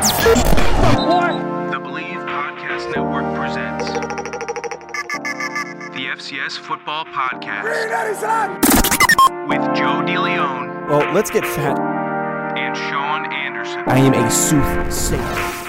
The Bleav Podcast Network presents the FCS Football Podcast with Joe DeLeon Well, let's get fat. and Sean Anderson. I am a soothsayer.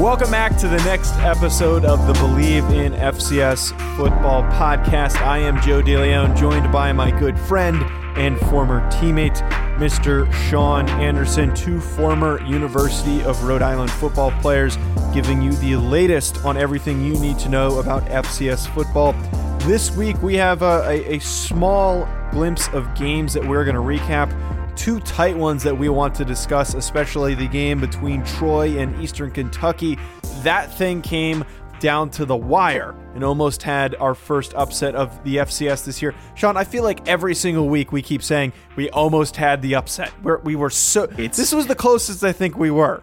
Welcome back to the next episode of the Bleav in FCS Football podcast. I am Joe DeLeon, joined by my good friend and former teammate, Mr. Sean Anderson, two former University of Rhode Island football players, giving you the latest on everything you need to know about FCS football. This week we have a, a, a small glimpse of games that we're going to recap two tight ones that we want to discuss, especially the game between Troy and Eastern Kentucky. That thing came down to the wire and almost had our first upset of the FCS this year. Sean, I feel like every single week we keep saying we almost had the upset. We're, we were so. It's- this was the closest I think we were.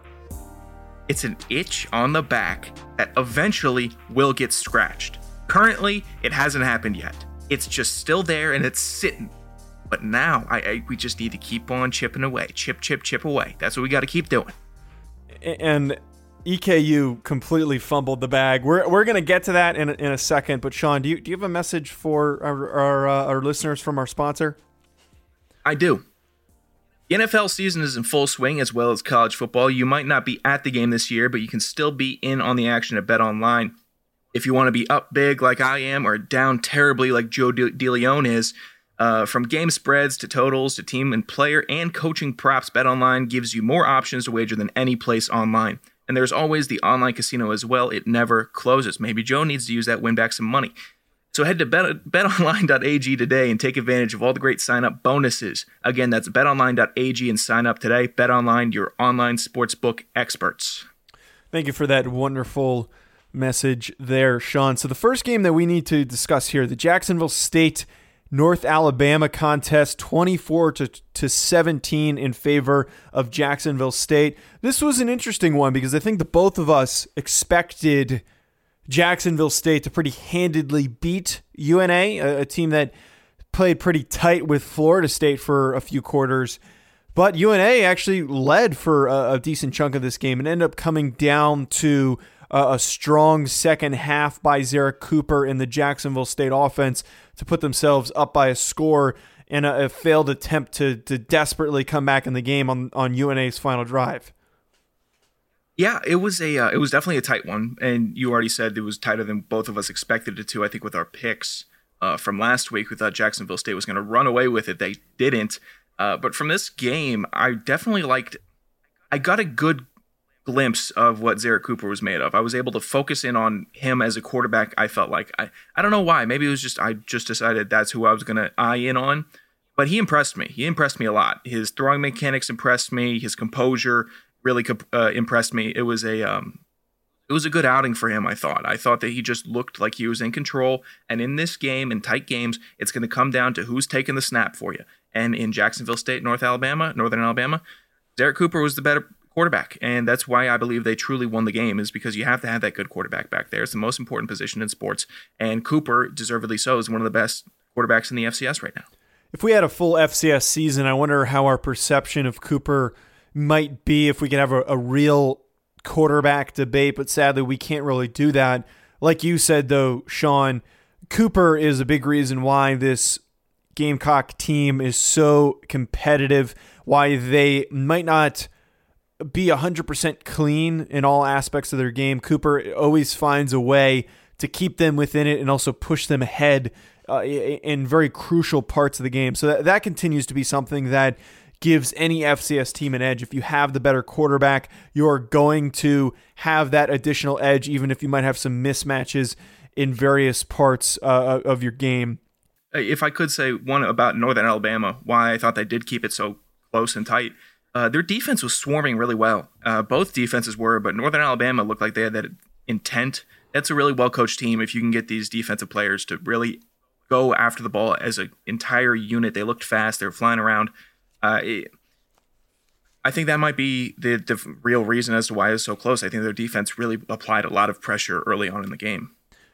It's an itch on the back that eventually will get scratched. Currently, it hasn't happened yet. It's just still there and it's sitting. But now, I, I we just need to keep on chipping away, chip, chip, chip away. That's what we got to keep doing. and EKU completely fumbled the bag. We're, we're going to get to that in a, in a second. But Sean, do you, do you have a message for our, our, uh, our listeners from our sponsor? I do. The NFL season is in full swing as well as college football. You might not be at the game this year, but you can still be in on the action at Bet Online. If you want to be up big like I am or down terribly like Joe De- DeLeon is, uh, from game spreads to totals to team and player and coaching props, Bet Online gives you more options to wager than any place online. And there's always the online casino as well. It never closes. Maybe Joe needs to use that win back some money. So head to bet, betonline.ag today and take advantage of all the great sign up bonuses. Again, that's betonline.ag and sign up today. BetOnline, your online sportsbook experts. Thank you for that wonderful message there, Sean. So the first game that we need to discuss here, the Jacksonville State North Alabama contest, 24 to, to 17 in favor of Jacksonville State. This was an interesting one because I think the both of us expected Jacksonville State to pretty handedly beat UNA, a, a team that played pretty tight with Florida State for a few quarters. But UNA actually led for a, a decent chunk of this game and ended up coming down to a, strong second half by Zerrick Cooper in the Jacksonville State offense to put themselves up by a score in a, a failed attempt to, to desperately come back in the game on, on UNA's final drive. Yeah, it was a uh, it was definitely a tight one, and you already said it was tighter than both of us expected it to. I think with our picks uh, from last week, we thought Jacksonville State was going to run away with it. They didn't. Uh, but from this game, I definitely liked. I got a good glimpse of what Zerrick Cooper was made of. I was able to focus in on him as a quarterback. I felt like I I don't know why. Maybe it was just I just decided that's who I was going to eye in on. But he impressed me. He impressed me a lot. His throwing mechanics impressed me. His composure really uh, impressed me. It was a um, it was a good outing for him. I thought. I thought that he just looked like he was in control. And in this game, in tight games, it's going to come down to who's taking the snap for you. And in Jacksonville State, North Alabama, Northern Alabama, Derek Cooper was the better quarterback, and that's why I believe they truly won the game. Is because you have to have that good quarterback back there. It's the most important position in sports, and Cooper, deservedly so, is one of the best quarterbacks in the FCS right now. If we had a full FCS season, I wonder how our perception of Cooper might be if we could have a, a real quarterback debate, but sadly we can't really do that. Like you said though, Sean, Cooper is a big reason why this Gamecock team is so competitive, why they might not be 100% clean in all aspects of their game. Cooper always finds a way to keep them within it and also push them ahead uh, in very crucial parts of the game. So that, that continues to be something that gives any FCS team an edge. If you have the better quarterback, you're going to have that additional edge, even if you might have some mismatches in various parts uh, of your game. If I could say one about Northern Alabama, why I thought they did keep it so close and tight. Uh, their defense was swarming really well. Uh, both defenses were, but Northern Alabama looked like they had that intent. That's a really well coached team. If you can get these defensive players to really go after the ball as an entire unit, they looked fast. They were flying around. Uh, it, I think that might be the, the real reason as to why it's so close. I think their defense really applied a lot of pressure early on in the game.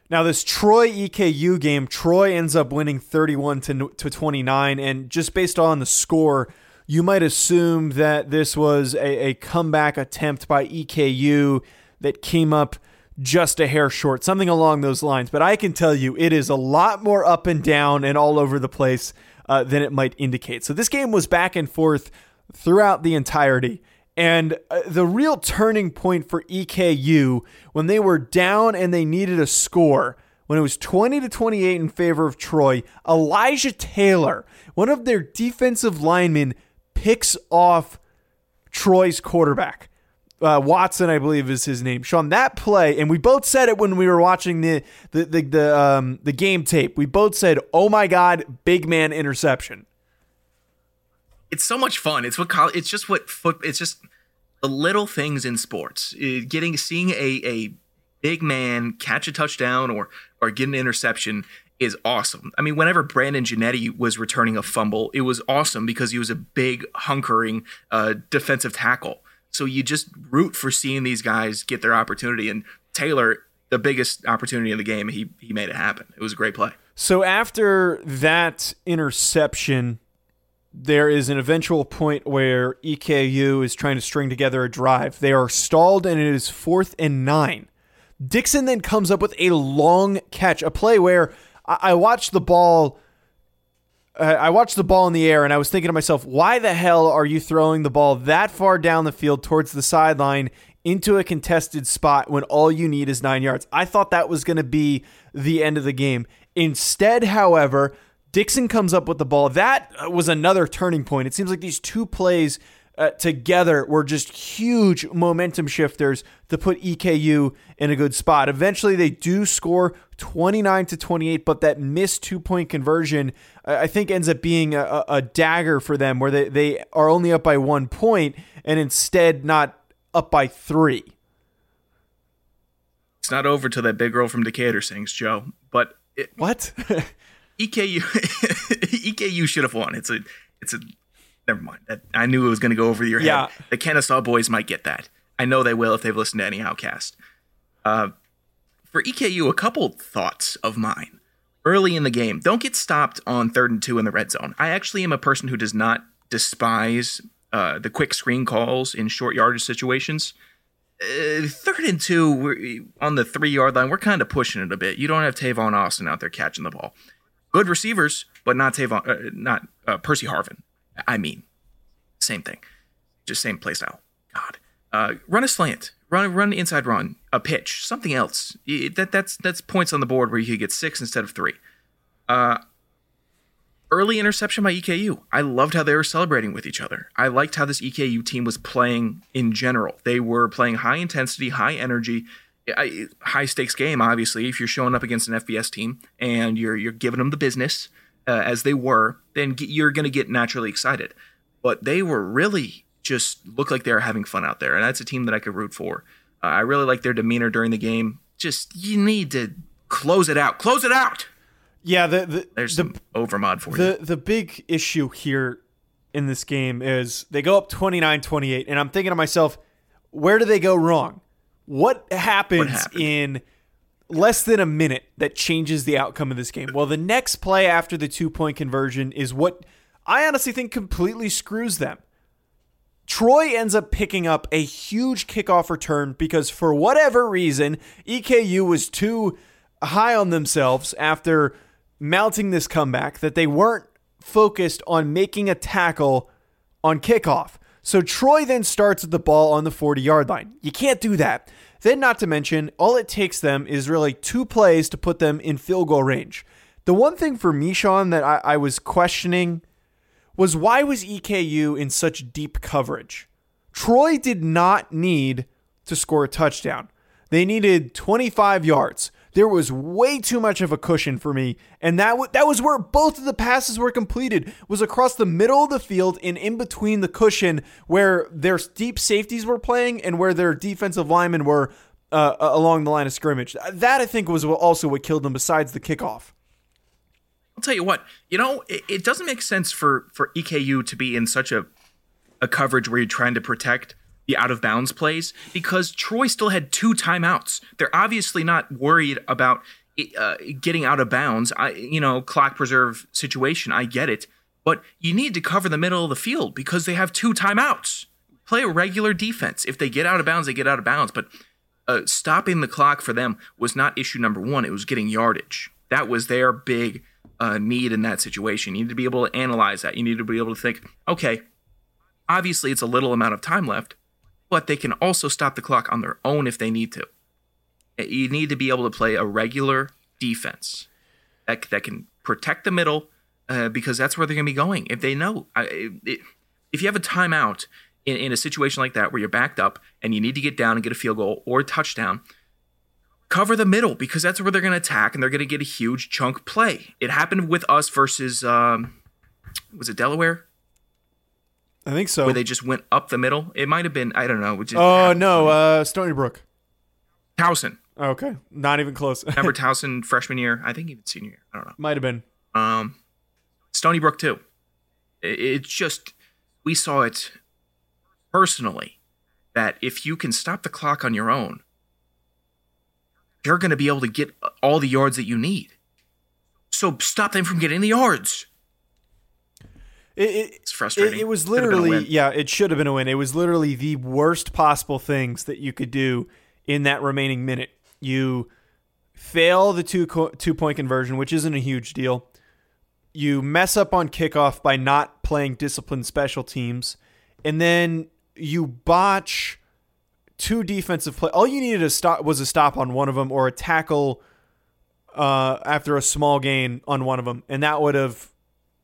Now, this Troy EKU game, Troy ends up winning 31 to, to 29. And just based on the score, you might assume that this was a, a comeback attempt by EKU that came up just a hair short, something along those lines. But I can tell you, it is a lot more up and down and all over the place uh, than it might indicate. So this game was back and forth throughout the entirety. And uh, the real turning point for EKU when they were down and they needed a score, when it was 20 to 28 in favor of Troy, Elijah Taylor, one of their defensive linemen, picks off Troy's quarterback. Uh, Watson, I believe, is his name. Sean, that play, and we both said it when we were watching the the the the, um, the game tape. We both said, "Oh my God, big man interception." It's so much fun. It's what college. It's just what foot. It's just the little things in sports. Uh, getting seeing a a big man catch a touchdown or or get an interception is awesome. I mean, whenever Brandon Janetti was returning a fumble, it was awesome because he was a big, hunkering uh, defensive tackle. So you just root for seeing these guys get their opportunity. And Taylor, the biggest opportunity in the game, he he made it happen. It was a great play. So after that interception, there is an eventual point where EKU is trying to string together a drive. They are stalled and it is fourth and nine. Dixon then comes up with a long catch, a play where I watched the ball uh, I watched the ball in the air and I was thinking to myself, why the hell are you throwing the ball that far down the field towards the sideline into a contested spot when all you need is nine yards? I thought that was going to be the end of the game. Instead, however, Dixon comes up with the ball. That was another turning point. It seems like these two plays uh, together were just huge momentum shifters to put EKU in a good spot. Eventually, they do score 29 to 28, but that missed two point conversion, I think, ends up being a, a dagger for them where they, they are only up by one point and instead not up by three. It's not over till that big girl from Decatur sings, Joe. But it, what? EKU EKU should have won. It's a it's a never mind. I knew it was going to go over your head. Yeah. The Kennesaw boys might get that. I know they will if they've listened to any OutKast. Uh, for EKU, a couple thoughts of mine. Early in the game, don't get stopped on third and two in the red zone. I actually am a person who does not despise uh, the quick screen calls in short yardage situations. Uh, third and two on the three yard line, we're kind of pushing it a bit. You don't have Tavon Austin out there catching the ball. Good receivers, but not Tavon, uh, not uh, Percy Harvin. I mean, same thing, just same play style. God, uh, run a slant, run run inside run, a pitch, something else. That that's that's points on the board where you could get six instead of three. Uh, early interception by EKU. I loved how they were celebrating with each other. I liked how this EKU team was playing in general. They were playing high intensity, high energy, high stakes game. Obviously, if you're showing up against an FBS team and you're you're giving them the business uh, as they were, then you're going to get naturally excited. But they were really just look like they were having fun out there, and that's a team that I could root for. Uh, I really like their demeanor during the game. Just you need to close it out. Close it out. Yeah, the, the there's the, overmod for the, you. The big issue here in this game is they go up 29-28 and I'm thinking to myself, where do they go wrong? What happens what happened? in less than a minute that changes the outcome of this game? Well, the next play after the two-point conversion is what I honestly think completely screws them. Troy ends up picking up a huge kickoff return because, for whatever reason, EKU was too high on themselves after mounting this comeback that they weren't focused on making a tackle on kickoff. So Troy then starts at the ball on the 40 yard line. You can't do that. Then, not to mention, all it takes them is really two plays to put them in field goal range. The one thing for me, Sean, that I, I was questioning was why was EKU in such deep coverage? Troy did not need to score a touchdown. They needed 25 yards. There was way too much of a cushion for me, and that w- that was where both of the passes were completed. Was across the middle of the field and in between the cushion where their deep safeties were playing and where their defensive linemen were uh, along the line of scrimmage. That I think was also what killed them. Besides the kickoff. I'll tell you what, you know, it, it doesn't make sense for for EKU to be in such a a coverage where you're trying to protect the out of bounds plays because Troy still had two timeouts. They're obviously not worried about uh, getting out of bounds. I, you know, clock preserve situation. I get it, but you need to cover the middle of the field because they have two timeouts. Play a regular defense. If they get out of bounds, they get out of bounds. But uh, stopping the clock for them was not issue number one. It was getting yardage. That was their big uh, need in that situation. You need to be able to analyze that. You need to be able to think, okay, obviously it's a little amount of time left, but they can also stop the clock on their own if they need to. You need to be able to play a regular defense that, that can protect the middle uh, because that's where they're going to be going. If they know, I, it, if you have a timeout in, in a situation like that where you're backed up and you need to get down and get a field goal or a touchdown, cover the middle because that's where they're going to attack and they're going to get a huge chunk play. It happened with us versus, um, was it Delaware? I think so. Where they just went up the middle. It might have been, I don't know. Oh, no, uh, Stony Brook. Towson. Okay, not even close. Remember Towson freshman year? I think even senior year. I don't know. Might have been. Um, Stony Brook too. It, it's just we saw it personally that if you can stop the clock on your own, you're going to be able to get all the yards that you need. So stop them from getting the yards. It, it, it's frustrating. It, it was literally, yeah, it should have been a win. It was literally the worst possible things that you could do in that remaining minute. You fail the two co- two point conversion, which isn't a huge deal. You mess up on kickoff by not playing disciplined special teams, and then you botch two defensive play. All you needed to stop was a stop on one of them or a tackle uh, after a small gain on one of them, and that would have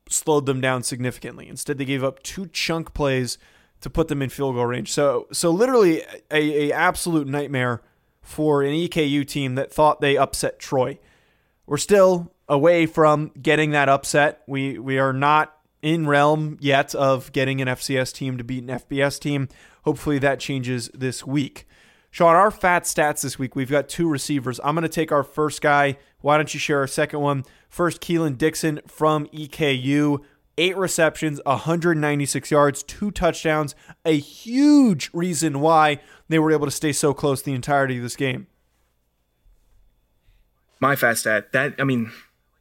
slowed them down significantly. Instead, they gave up two chunk plays to put them in field goal range. So, so literally a, a absolute nightmare for an EKU team that thought they upset Troy. We're still away from getting that upset. We we are not in realm yet of getting an FCS team to beat an FBS team. Hopefully that changes this week. Sean, our fat stats this week, we've got two receivers. I'm going to take our first guy. Why don't you share our second one? First, Keelan Dixon from EKU. Eight receptions, 196 yards, two touchdowns. A huge reason why they were able to stay so close the entirety of this game. My fat stat, that, I mean,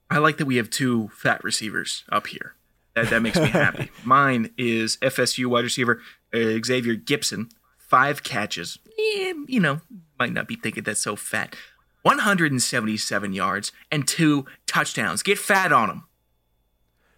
I like that we have two fat receivers up here. That, that makes me happy. Mine is FSU wide receiver uh, Xavier Gipson, five catches. Eh, you know, might not be thinking that's so fat. 177 yards and two touchdowns. Get fat on them.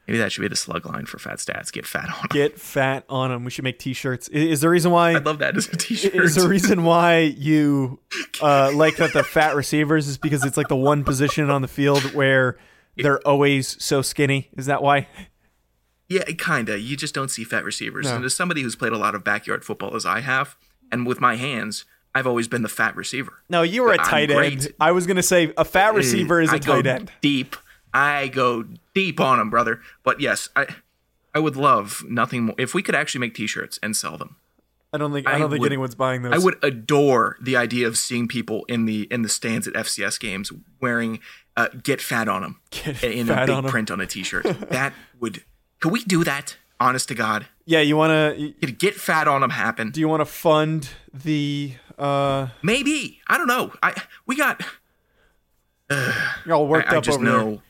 Maybe that should be the slug line for fat stats. Get fat on them. Get fat on them. We should make t-shirts. Is the reason why? I love that as a t-shirt. Is the reason why you uh, like that the fat receivers is because it's like the one position on the field where they're always so skinny. Is that why? Yeah, kinda. You just don't see fat receivers. No. And as somebody who's played a lot of backyard football as I have, and with my hands, I've always been the fat receiver. No, you were a tight end. I was gonna say a fat receiver is a I tight end. Deep. I go deep on them, brother. But yes, I I would love nothing more if we could actually make T-shirts and sell them. I don't think I, don't think would, anyone's buying those. I would adore the idea of seeing people in the in the stands at FCS games wearing uh, "Get Fat on them" get in a big print on a T-shirt. that would. Could we do that? Honest to God. Yeah, you want to get fat on them happen. Do you want to fund the? uh Maybe I don't know. I we got. Uh, You're all worked I, up I just over know.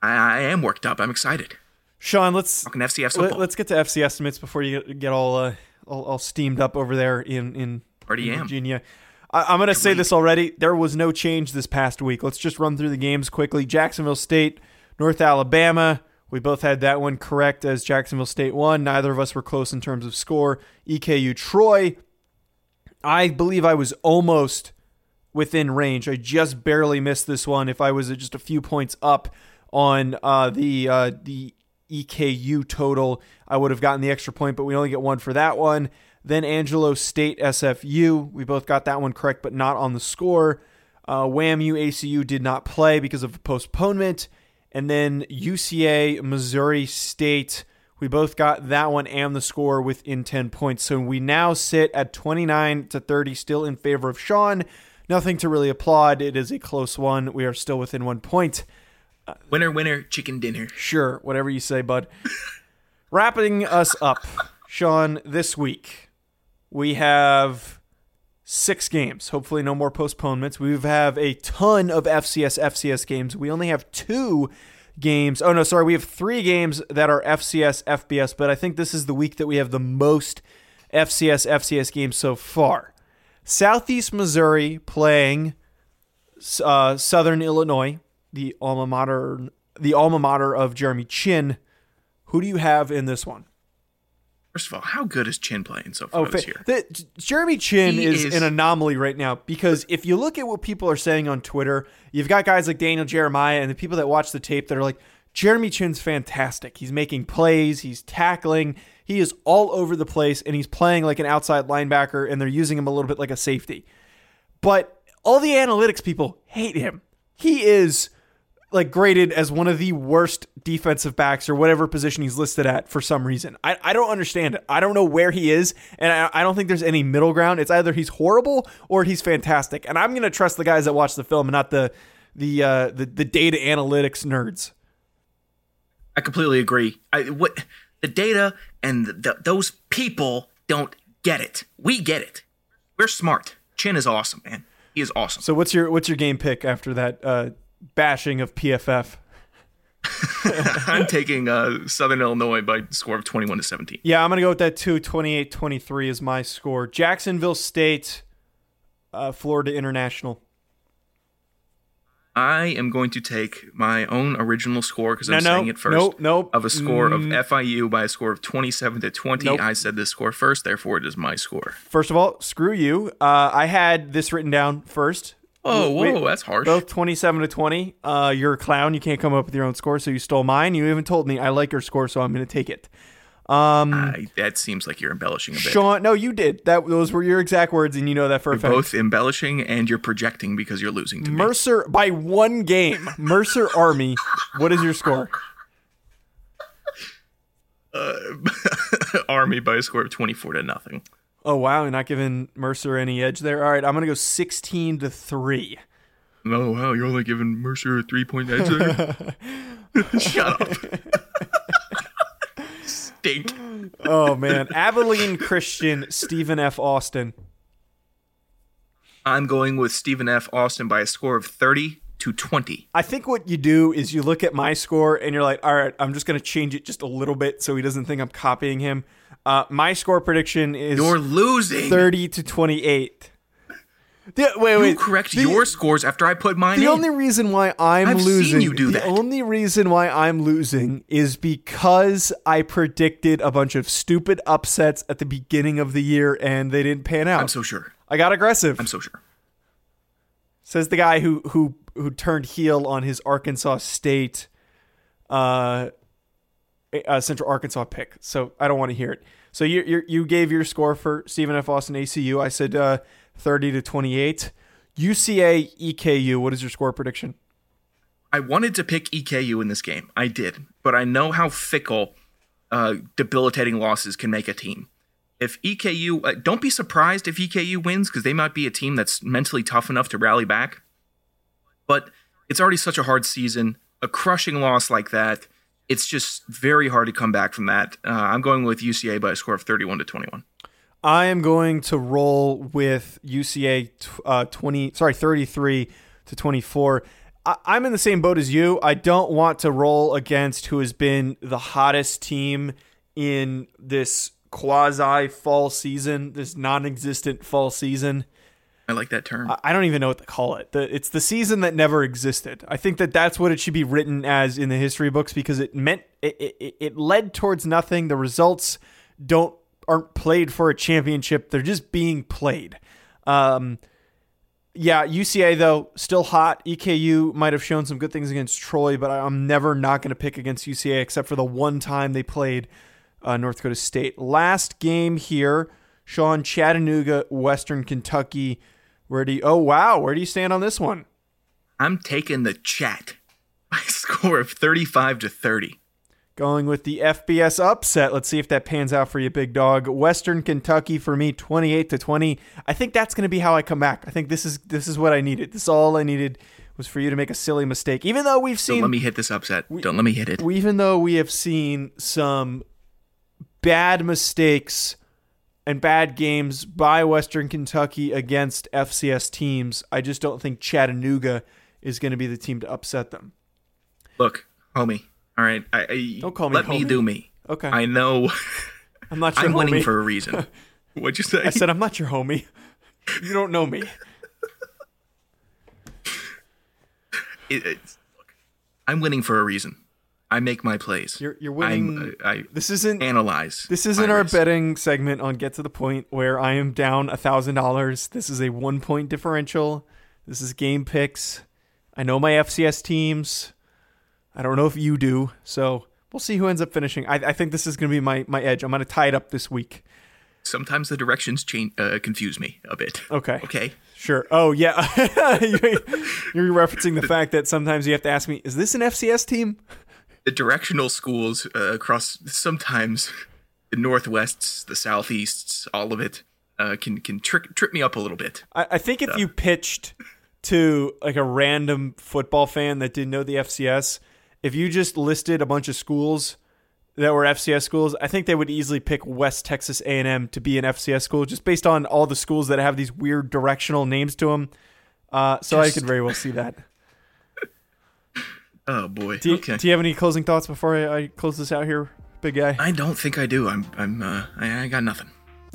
I, I am worked up. I'm excited. Sean, let's talking FCS football. Let, us get to FC estimates before you get, get all, uh, all, all steamed up over there in in, Already in am. Virginia. I, am going to say this already. There was no change this past week. Let's just run through the games quickly. Jacksonville State, North Alabama. We both had that one correct as Jacksonville State won. Neither of us were close in terms of score. EKU Troy. I believe I was almost within range. I just barely missed this one. If I was just a few points up on uh, the uh, the EKU total, I would have gotten the extra point, but we only get one for that one. Then Angelo State SFU, we both got that one correct, but not on the score. Uh, WAMU ACU did not play because of a postponement. And then UCA Missouri State, we both got that one and the score within 10 points. So we now sit at 29 to 30, still in favor of Sean. Nothing to really applaud. It is a close one. We are still within one point. Winner, winner, chicken dinner. Sure, whatever you say, bud. Wrapping us up, Sean, this week we have six games. Hopefully, no more postponements. We have a ton of FCS FCS games. We only have two games. Oh no, sorry, we have three games that are FCS FBS. But I think this is the week that we have the most FCS FCS games so far. Southeast Missouri playing uh, Southern Illinois, the alma mater, the alma mater of Jeremy Chinn. Who do you have in this one? First of all, how good is Chinn playing so far Oh, this year? the, Jeremy Chinn is, is- an anomaly right now because if you look at what people are saying on Twitter, you've got guys like Daniel Jeremiah and the people that watch the tape that are like, Jeremy Chinn's fantastic. He's making plays, he's tackling, he is all over the place, and he's playing like an outside linebacker, and they're using him a little bit like a safety. But all the analytics people hate him. He is like graded as one of the worst defensive backs or whatever position he's listed at for some reason. I, I don't understand it. I don't know where he is, and I, I don't think there's any middle ground. It's either he's horrible or he's fantastic. And I'm gonna trust the guys that watch the film and not the the uh, the, the data analytics nerds. I completely agree. I what the data and the, the, those people don't get it. We get it. We're smart. Chinn is awesome, man. He is awesome. So what's your what's your game pick after that uh, bashing of PFF? I'm taking uh, Southern Illinois by score of 21 to 17. Yeah, I'm going to go with that too. 28 23 is my score. Jacksonville State, uh, Florida International. I am going to take my own original score because I'm No, no, saying it first. nope, nope. Of a score of Mm. FIU by a score of 27 to 20. Nope. I said this score first, therefore it is my score. First of all, screw you. Uh, I had this written down first. Oh, Wait, whoa, that's harsh. Both 27 to 20. Uh, you're a clown. You can't come up with your own score, so you stole mine. You even told me I like your score, so I'm going to take it. I, that seems like you're embellishing a bit. Sean, no, you did. That those were your exact words, and you know that for a You're fact. both embellishing and you're projecting because you're losing to me. Mercer by one game. Mercer Army. What is your score? Army by a score of 24 to nothing. Oh wow, you're not giving Mercer any edge there. All right, I'm gonna go 16 to three. Oh, wow, you're only giving Mercer a three point edge there? Shut up. Stink. Oh man, Abilene Christian, Stephen F. Austin. I'm going with Stephen F. Austin by a score of 30 to 20. I think what you do is you look at my score and you're like, all right, I'm just gonna change it just a little bit so he doesn't think I'm copying him. Uh, my score prediction is You're losing. 30 to 28. The- wait, you wait. correct the- your scores after I put mine The in. only reason why I'm I've seen losing, you do the that. only reason why I'm losing is because I predicted a bunch of stupid upsets at the beginning of the year and they didn't pan out. I'm so sure. I got aggressive. I'm so sure. Says the guy who who who turned heel on his Arkansas State, uh, uh Central Arkansas pick. So I don't want to hear it. So you you you gave your score for Stephen F. Austin ACU. I said uh, thirty to twenty eight. UCA EKU. What is your score prediction? I wanted to pick EKU in this game. I did, but I know how fickle uh, debilitating losses can make a team. If EKU, uh, don't be surprised if EKU wins because they might be a team that's mentally tough enough to rally back. But it's already such a hard season. A crushing loss like that, it's just very hard to come back from that. Uh, I'm going with UCA by a score of 31 to 21. I am going to roll with UCA tw- uh, 20 sorry 33 to 24. I- I'm in the same boat as you. I don't want to roll against who has been the hottest team in this quasi fall season, this non-existent fall season. I like that term. I- don't even know what to call it. The, it's the season that never existed. I think that that's what it should be written as in the history books because it meant it, it, it led towards nothing. The results don't aren't played for a championship. They're just being played. Um, yeah, UCA though still hot. EKU might have shown some good things against Troy, but I'm never not going to pick against UCA except for the one time they played uh, North Dakota State. Last game here, Sean Chattanooga, Western Kentucky. Where do you? Oh wow, where do you stand on this one? I'm taking the chat My score of 35 to 30. Going with the FBS upset. Let's see if that pans out for you, big dog. Western Kentucky for me, 28 to 20. I think that's going to be how I come back. I think this is this is what I needed. This is all I needed was for you to make a silly mistake. Even though we've Don't seen let me hit this upset. Don't let me hit it. even though we have seen some bad mistakes and bad games by Western Kentucky against FCS teams. I just don't think Chattanooga is going to be the team to upset them. Look, homie. All right, I, I Don't call me Let me do me. Okay. I know. I'm not your I'm homie. winning for a reason. What'd you say? I said I'm not your homie. You don't know me. It- look, I'm winning for a reason. I make my plays. You're you're winning. I, this isn't analyze. This isn't our risk. betting segment on Get to the Point where I am down a thousand dollars. This is a one point differential. This is game picks. I know my FCS teams. I don't know if you do, so we'll see who ends up finishing. I, I think this is going to be my my edge. I'm going to tie it up this week. Sometimes the directions change, uh, confuse me a bit. Okay. Okay. Sure. Oh yeah, you're referencing the fact that sometimes you have to ask me, "Is this an FCS team?" The directional schools uh, across sometimes the northwests, the southeasts, all of it uh, can can trick trip me up a little bit. I, I think if you pitched to like a random football fan that didn't know the FCS, if you just listed a bunch of schools that were FCS schools, I think they would easily pick West Texas A&M to be an FCS school, just based on all the schools that have these weird directional names to them. Uh, so I could very well see that. Oh boy. Do you, okay. do you have any closing thoughts before I, I close this out here, big guy? I don't think I do. I'm I'm uh, I, I got nothing.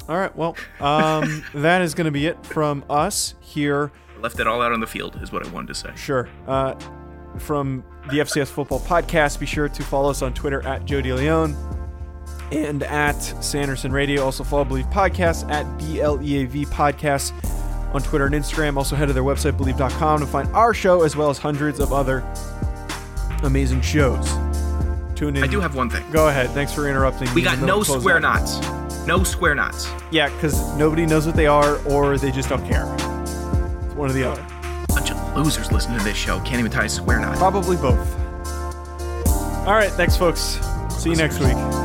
All right. Well, um, that is going to be it from us here. Left it all out on the field is what I wanted to say. Sure. Uh, from the FCS Football Podcast, be sure to follow us on Twitter at Joe DeLeon and at Sanderson Radio. Also follow Bleav Podcast at BLEAV Podcast on Twitter and Instagram. Also head to their website, bleav.com, to find our show as well as hundreds of other amazing shows. Tune in. I do have one thing. Go ahead. Thanks for interrupting. We got in the middle no square knots. No square knots. Yeah, because nobody knows what they are or they just don't care. It's one or the other. Bunch of losers listening to this show can't even tie a square knot. Probably both. All right, thanks, folks. See you next week.